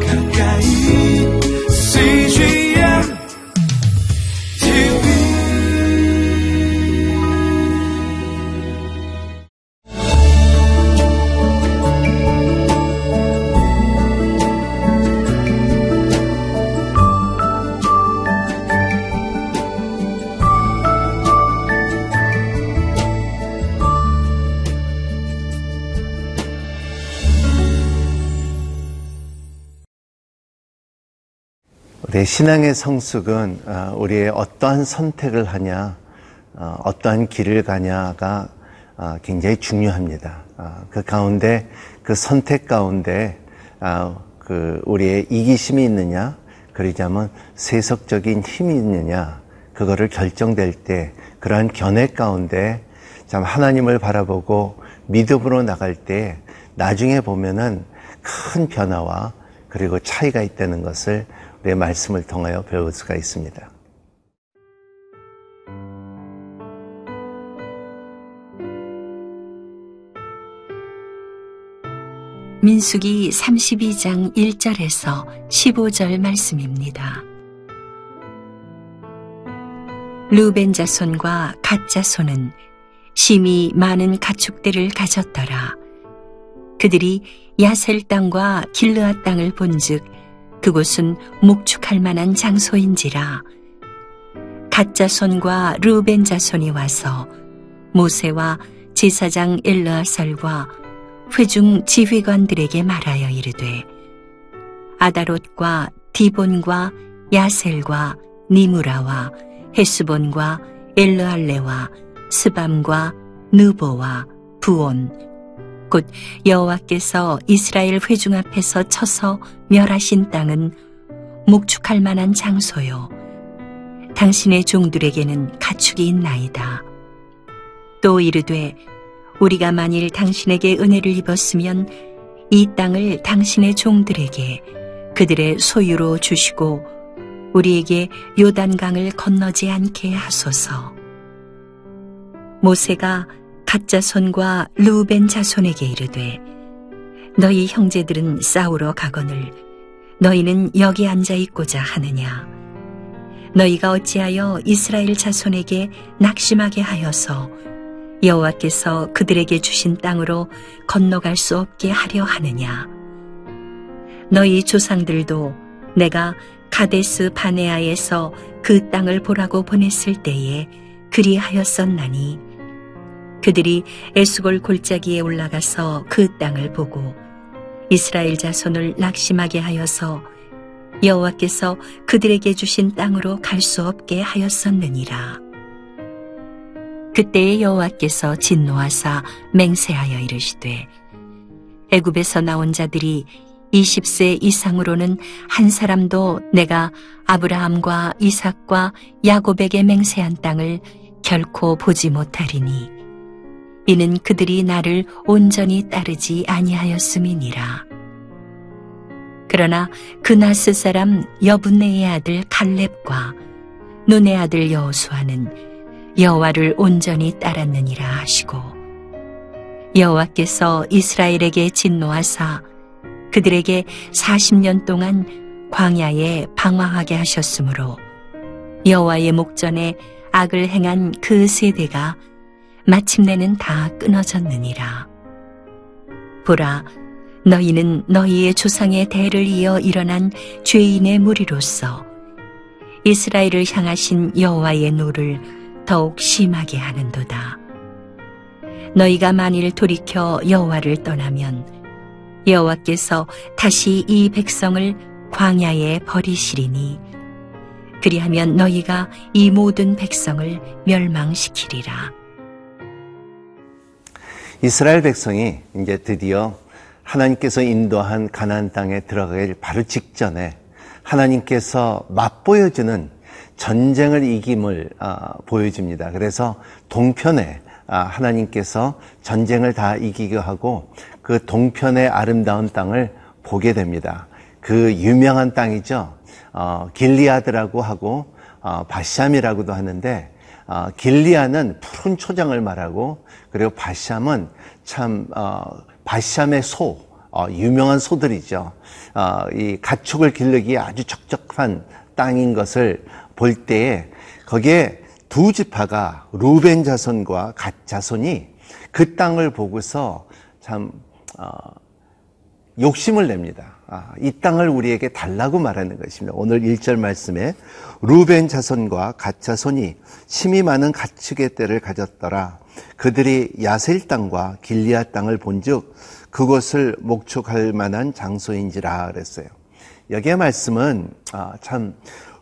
가까 신앙의 성숙은 어, 우리의 어떠한 선택을 하냐, 어, 어떠한 길을 가냐가 어, 굉장히 중요합니다. 어, 그 가운데 그 선택 가운데 어, 그 우리의 이기심이 있느냐, 그러자면 세속적인 힘이 있느냐, 그거를 결정될 때 그러한 견해 가운데 참 하나님을 바라보고 믿음으로 나갈 때 나중에 보면은 큰 변화와 그리고 차이가 있다는 것을 우리의 말씀을 통하여 배울 수가 있습니다. 민수기 32장 1절에서 15절 말씀입니다. 루벤 자손과 갓 자손은 심히 많은 가축들을 가졌더라. 그들이 야셀 땅과 길르앗 땅을 본즉 그곳은 목축할 만한 장소인지라. 갓 자손과 루벤 자손이 와서 모세와 제사장 엘르아살과 회중 지휘관들에게 말하여 이르되 아다롯과 디본과 야셀과 니무라와 헤스본과 엘르알레와 스밤과 느보와 부온 곧 여호와께서 이스라엘 회중 앞에서 쳐서 멸하신 땅은 목축할 만한 장소요 당신의 종들에게는 가축이 있나이다 또 이르되 우리가 만일 당신에게 은혜를 입었으면 이 땅을 당신의 종들에게 그들의 소유로 주시고 우리에게 요단강을 건너지 않게 하소서. 모세가 갓 자손과 루벤 자손에게 이르되 너희 형제들은 싸우러 가거늘 너희는 여기 앉아 있고자 하느냐? 너희가 어찌하여 이스라엘 자손에게 낙심하게 하여서 여호와께서 그들에게 주신 땅으로 건너갈 수 없게 하려 하느냐? 너희 조상들도 내가 가데스 바네아에서 그 땅을 보라고 보냈을 때에 그리하였었나니 그들이 에스골 골짜기에 올라가서 그 땅을 보고 이스라엘 자손을 낙심하게 하여서 여호와께서 그들에게 주신 땅으로 갈 수 없게 하였었느니라. 그때에 여호와께서 진노하사 맹세하여 이르시되 애굽에서 나온 자들이 20세 이상으로는 한 사람도 내가 아브라함과 이삭과 야곱에게 맹세한 땅을 결코 보지 못하리니 이는 그들이 나를 온전히 따르지 아니하였음이니라. 그러나 그 나스 사람 여분네의 아들 갈렙과 눈의 아들 여호수아는 여호와를 온전히 따랐느니라 하시고 여호와께서 이스라엘에게 진노하사 그들에게 40년 동안 광야에 방황하게 하셨으므로 여호와의 목전에 악을 행한 그 세대가 마침내는 다 끊어졌느니라. 보라, 너희는 너희의 조상의 대를 이어 일어난 죄인의 무리로서 이스라엘을 향하신 여호와의 노를 더욱 심하게 하는도다. 너희가 만일 돌이켜 여호와를 떠나면 여호와께서 다시 이 백성을 광야에 버리시리니 그리하면 너희가 이 모든 백성을 멸망시키리라. 이스라엘 백성이 이제 드디어 하나님께서 인도한 가나안 땅에 들어가길 바로 직전에 하나님께서 맛보여주는 전쟁을 이김을 아, 보여줍니다. 그래서 동편에 아, 하나님께서 전쟁을 다 이기게 하고 그 동편의 아름다운 땅을 보게 됩니다. 그 유명한 땅이죠. 어, 길리아드라고 하고 어, 바샴이라고도 하는데 어, 길리아는 푸른 초장을 말하고 그리고 바샴은 참 어, 바샴의 소 어, 유명한 소들이죠. 어, 이 가축을 기르기에 아주 적적한 땅인 것을 볼 때에 거기에 두 지파가 루벤 자손과 갓 자손이 그 땅을 보고서 참 어, 욕심을 냅니다. 아, 이 땅을 우리에게 달라고 말하는 것입니다. 오늘 1절 말씀에 루벤 자손과 갓 자손이 심이 많은 가축의 때를 가졌더라. 그들이 야셀 땅과 길리아 땅을 본즉 그곳을 목축할 만한 장소인지라 그랬어요. 여기에 말씀은 아, 참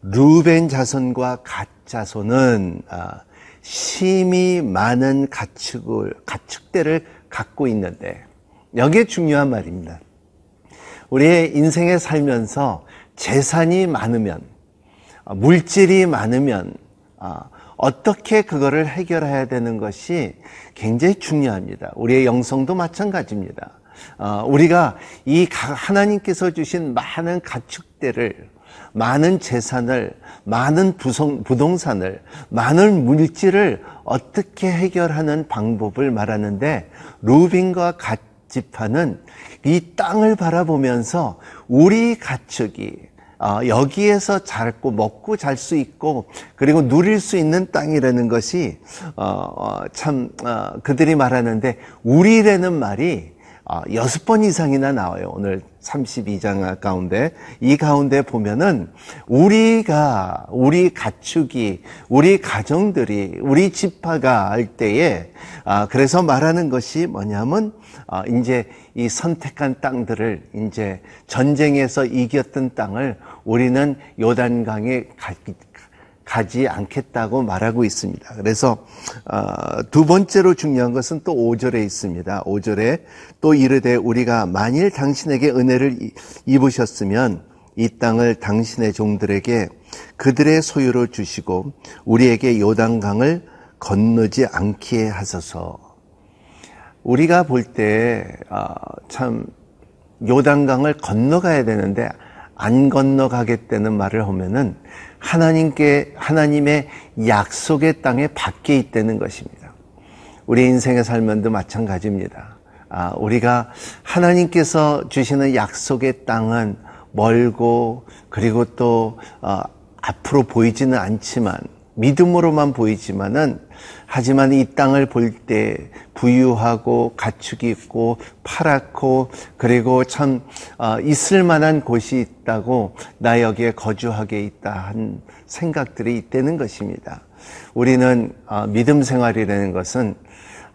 루벤 자손과 갓 자손은 아, 심이 많은 가축을 가축대를 갖고 있는데 여기에 중요한 말입니다. 우리의 인생에 살면서 재산이 많으면 아, 물질이 많으면 아, 어떻게 그거를 해결해야 되는 것이 굉장히 중요합니다. 우리의 영성도 마찬가지입니다. 어, 우리가 이 가- 하나님께서 주신 많은 가축대를 많은 재산을 많은 부성, 부동산을 많은 물질을 어떻게 해결하는 방법을 말하는데 루빈과 갓 지파는 이 땅을 바라보면서 우리 가축이 어, 여기에서 자고 먹고 잘 수 있고 그리고 누릴 수 있는 땅이라는 것이 어, 어, 참 어, 그들이 말하는데 우리라는 말이 어, 여섯 번 이상이나 나와요. 오늘 32장 가운데 이 가운데 보면은 우리가 우리 가축이 우리 가정들이 우리 지파가 할 때에 아, 그래서 말하는 것이 뭐냐면 아, 이제 이 선택한 땅들을 이제 전쟁에서 이겼던 땅을 우리는 요단강에 가, 가지 않겠다고 말하고 있습니다. 그래서 어, 두 번째로 중요한 것은 또 5절에 있습니다. 5절에 또 이르되 우리가 만일 당신에게 은혜를 이- 입으셨으면 이 땅을 당신의 종들에게 그들의 소유로 주시고 우리에게 요단강을 건너지 않게 하소서. 우리가 볼 때 참 요단강을 건너가야 되는데 안 건너가겠다는 말을 하면은 하나님께 하나님의 약속의 땅에 밖에 있다는 것입니다. 우리 인생의 삶도 마찬가지입니다. 아, 우리가 하나님께서 주시는 약속의 땅은 멀고 그리고 또 어, 앞으로 보이지는 않지만 믿음으로만 보이지만은 하지만 이 땅을 볼 때 부유하고 가축이 있고 파랗고 그리고 참 어, 있을 만한 곳이 있다고 나 여기에 거주하게 있다 한 생각들이 있다는 것입니다. 우리는 어, 믿음 생활이라는 것은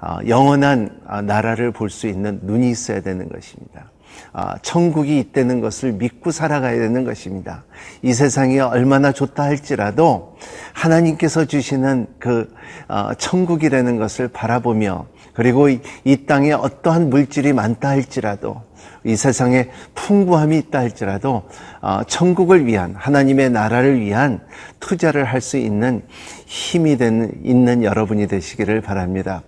어, 영원한 어, 나라를 볼 수 있는 눈이 있어야 되는 것입니다. 아, 천국이 있다는 것을 믿고 살아가야 되는 것입니다. 이 세상이 얼마나 좋다 할지라도 하나님께서 주시는 그 어, 천국이라는 것을 바라보며 그리고 이, 이 땅에 어떠한 물질이 많다 할지라도 이 세상에 풍부함이 있다 할지라도 어, 천국을 위한 하나님의 나라를 위한 투자를 할 수 있는 힘이 되는 있는 여러분이 되시기를 바랍니다.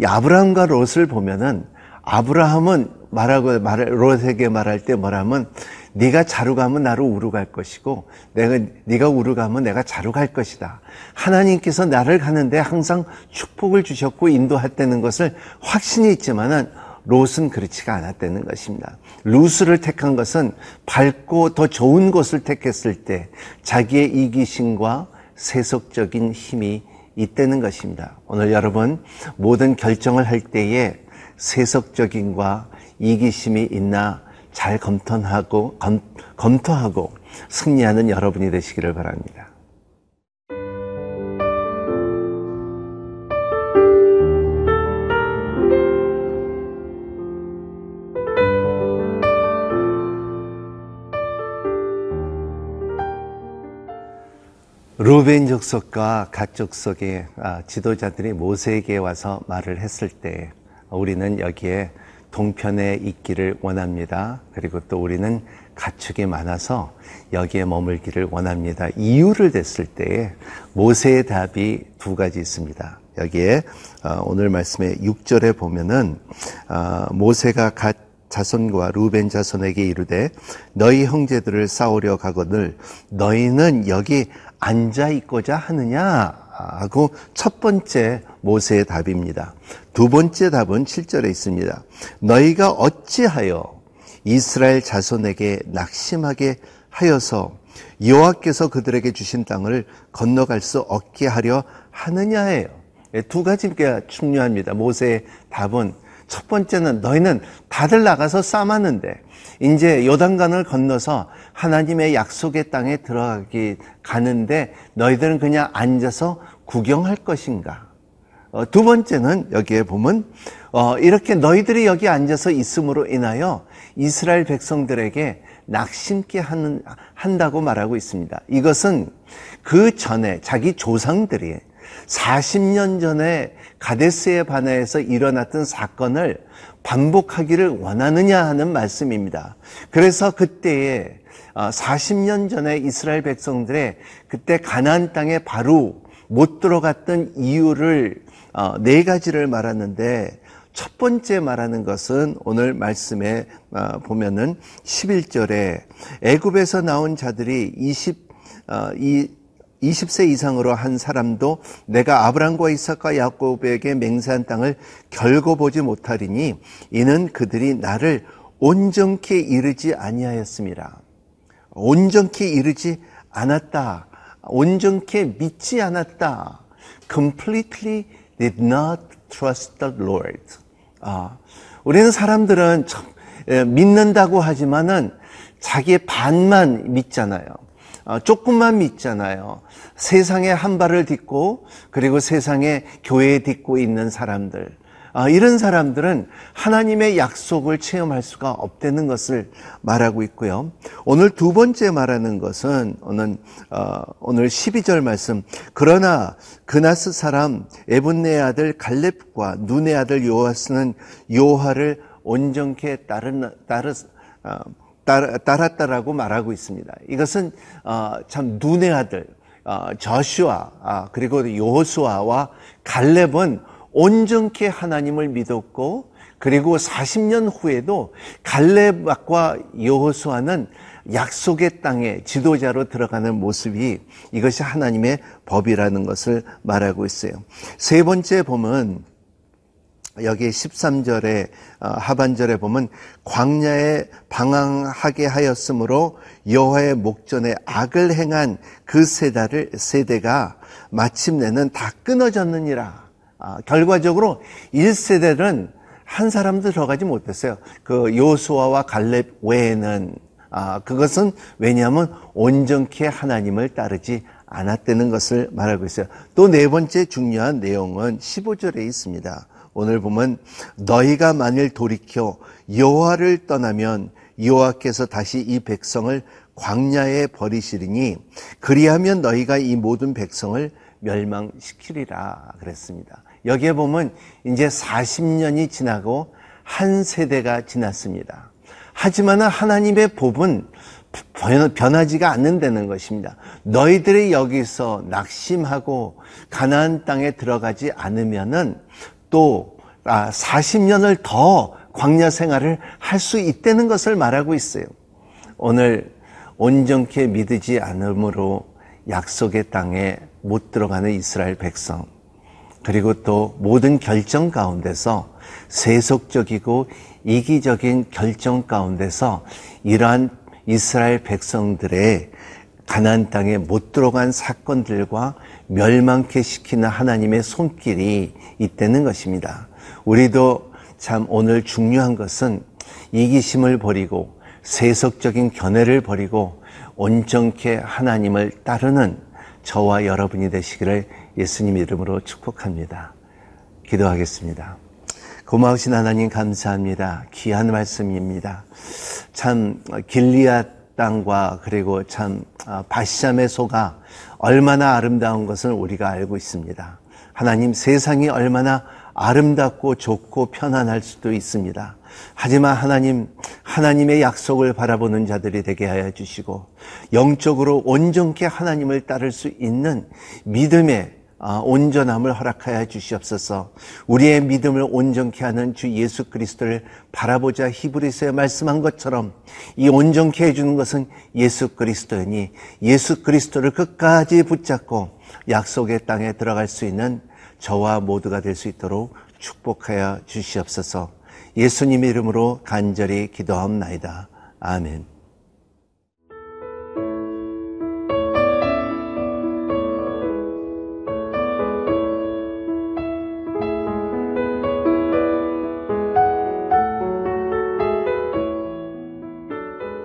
이 아브라함과 롯을 보면은 아브라함은 말하고 말 롯에게 말할 때 뭐라면 네가 자루 가면 나로 우루 갈 것이고 내가 네가 우루 가면 내가 자루 갈 것이다. 하나님께서 나를 가는데 항상 축복을 주셨고 인도했다는 것을 확신이 있지만은 롯은 그렇지가 않았다는 것입니다. 루스를 택한 것은 밝고 더 좋은 곳을 택했을 때 자기의 이기심과 세속적인 힘이 있다는 것입니다. 오늘 여러분 모든 결정을 할 때에 세속적인과 이기심이 있나 잘 검토하고 검, 검토하고 승리하는 여러분이 되시기를 바랍니다. 루벤 족속과 갓 족속의 아, 지도자들이 모세에게 와서 말을 했을 때 우리는 여기에 동편에 있기를 원합니다. 그리고 또 우리는 가축이 많아서 여기에 머물기를 원합니다. 이유를 댔을 때에 모세의 답이 두 가지 있습니다. 여기에 어, 오늘 말씀의 6절에 보면은 어, 모세가 갓 자손과 루벤 자손에게 이르되 너희 형제들을 싸우려 가거늘 너희는 여기 앉아 있고자 하느냐 하고 첫 번째 모세의 답입니다. 두 번째 답은 7절에 있습니다. 너희가 어찌하여 이스라엘 자손에게 낙심하게 하여서 여호와께서 그들에게 주신 땅을 건너갈 수 없게 하려 하느냐예요. 예, 두 가지가 중요합니다. 모세의 답은 첫 번째는 너희는 다들 나가서 싸맞는데 이제 요단강을 건너서 하나님의 약속의 땅에 들어가기 가는데 너희들은 그냥 앉아서 구경할 것인가? 어, 두 번째는 여기에 보면 어, 이렇게 너희들이 여기 앉아서 있음으로 인하여 이스라엘 백성들에게 낙심케 하는, 한다고 말하고 있습니다. 이것은 그 전에 자기 조상들이 40년 전에 가데스에 반하에서 일어났던 사건을 반복하기를 원하느냐 하는 말씀입니다. 그래서 그때에 40년 전에 이스라엘 백성들의 그때 가나안 땅에 바로 못 들어갔던 이유를 어, 네 가지를 말하는데 첫 번째 말하는 것은 오늘 말씀에 어, 보면은 11절에 애굽에서 나온 자들이 20이 20세 이상으로 한 사람도 내가 아브람과 이삭과 야곱에게 맹세한 땅을 결고 보지 못하리니 이는 그들이 나를 온전케 이르지 아니하였습니다. 온전케 이르지 않았다. 온전케 믿지 않았다. completely did not trust the Lord. 아, 우리는 사람들은 참, 예, 믿는다고 하지만은 자기의 반만 믿잖아요. 어, 조금만 믿잖아요. 세상에 한 발을 딛고 그리고 세상에 교회에 딛고 있는 사람들. 아, 이런 사람들은 하나님의 약속을 체험할 수가 없다는 것을 말하고 있고요. 오늘 두 번째 말하는 것은 오늘, 어, 오늘 12절 말씀. 그러나 그나스 사람 에분네 아들 갈렙과 눈의 아들 요하스는 요하를 온전케 따르, 따르, 어, 따랐다라고 말하고 있습니다. 이것은 어, 참 눈의 아들 저슈아 아, 그리고 요호수아와 갈렙은 온전케 하나님을 믿었고 그리고 40년 후에도 갈렙과 여호수아는 약속의 땅에 지도자로 들어가는 모습이 이것이 하나님의 법이라는 것을 말하고 있어요. 세 번째 보면 여기 13절에 어, 하반절에 보면 광야에 방황하게 하였으므로 여호와의 목전에 악을 행한 그 세대를 세대가 마침내는 다 끊어졌느니라. 아, 결과적으로 1세대는 한 사람도 들어가지 못했어요. 그 요수아와 갈렙 외에는 아, 그것은 왜냐하면 온전케 하나님을 따르지 않았다는 것을 말하고 있어요. 또 네 번째 중요한 내용은 15절에 있습니다. 오늘 보면 너희가 만일 돌이켜 여호와를 떠나면 여호와께서 다시 이 백성을 광야에 버리시리니 그리하면 너희가 이 모든 백성을 멸망시키리라 그랬습니다. 여기에 보면 이제 40년이 지나고 한 세대가 지났습니다. 하지만 하나님의 법은 변하지가 않는다는 것입니다. 너희들이 여기서 낙심하고 가나안 땅에 들어가지 않으면은 또 40년을 아, 더 광야 생활을 할 수 있다는 것을 말하고 있어요. 오늘 온전케 믿지 않으므로 약속의 땅에 못 들어가는 이스라엘 백성 그리고 또 모든 결정 가운데서 세속적이고 이기적인 결정 가운데서 이러한 이스라엘 백성들의 가나안 땅에 못 들어간 사건들과 멸망케 시키는 하나님의 손길이 있다는 것입니다. 우리도 참 오늘 중요한 것은 이기심을 버리고 세속적인 견해를 버리고 온전케 하나님을 따르는 저와 여러분이 되시기를 예수님 이름으로 축복합니다. 기도하겠습니다. 고마우신 하나님 감사합니다. 귀한 말씀입니다. 참 길리앗 땅과 그리고 참 아, 바시함의 소가 얼마나 아름다운 것을 우리가 알고 있습니다. 하나님 세상이 얼마나 아름답고 좋고 편안할 수도 있습니다. 하지만 하나님, 하나님의 약속을 바라보는 자들이 되게 하여 주시고, 영적으로 온전케 하나님을 따를 수 있는 믿음의 아, 온전함을 허락하여 주시옵소서. 우리의 믿음을 온전케 하는 주 예수 그리스도를 바라보자 히브리서에 말씀한 것처럼 이 온전케 해 주는 것은 예수 그리스도이니 예수 그리스도를 끝까지 붙잡고 약속의 땅에 들어갈 수 있는 저와 모두가 될 수 있도록 축복하여 주시옵소서. 예수님 이름으로 간절히 기도하옵나이다. 아멘.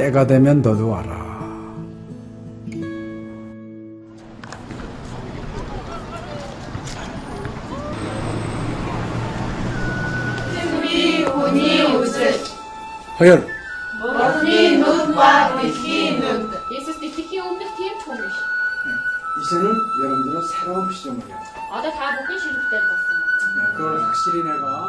때가 되면 너도 와라. 허열, Jesus sticky onder team çoğumuş. 이제는 여러분들은 새로운 시점이에요. Ada ta bugün şirketler basın. 그걸 확실히 내가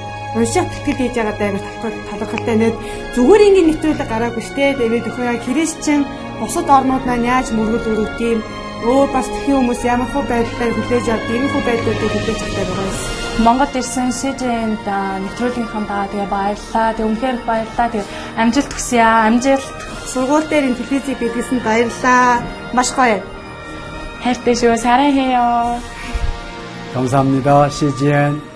унших тэтгэл хийж байгаа даа талхал талхалтай нэт зүгээр ингээд нэвтрүүлэг гараагүй штэ тэгээд өхөө яг христчин бусад орнууд маань яаж мөргөл өрөвт юм өөр бас тхэн хүмүүс ямар хөө байдлаар хүлээж авд ийм хөө байдлуудыг хүлээж авдаг байгаа юм. Монгол ирсэн СЖН-д нэвтрүүлгийнхаа даа тэгээ баярлаа. Тэгээ үнхээр их баярлаа. Тэгээ амжилт хүсье аа. Амжилт. Сургууль дээр энэ телевизийг бидлсэн баярлаа. Маш гоё. хайртай шүү. 사랑해요. 감사합니다. CGN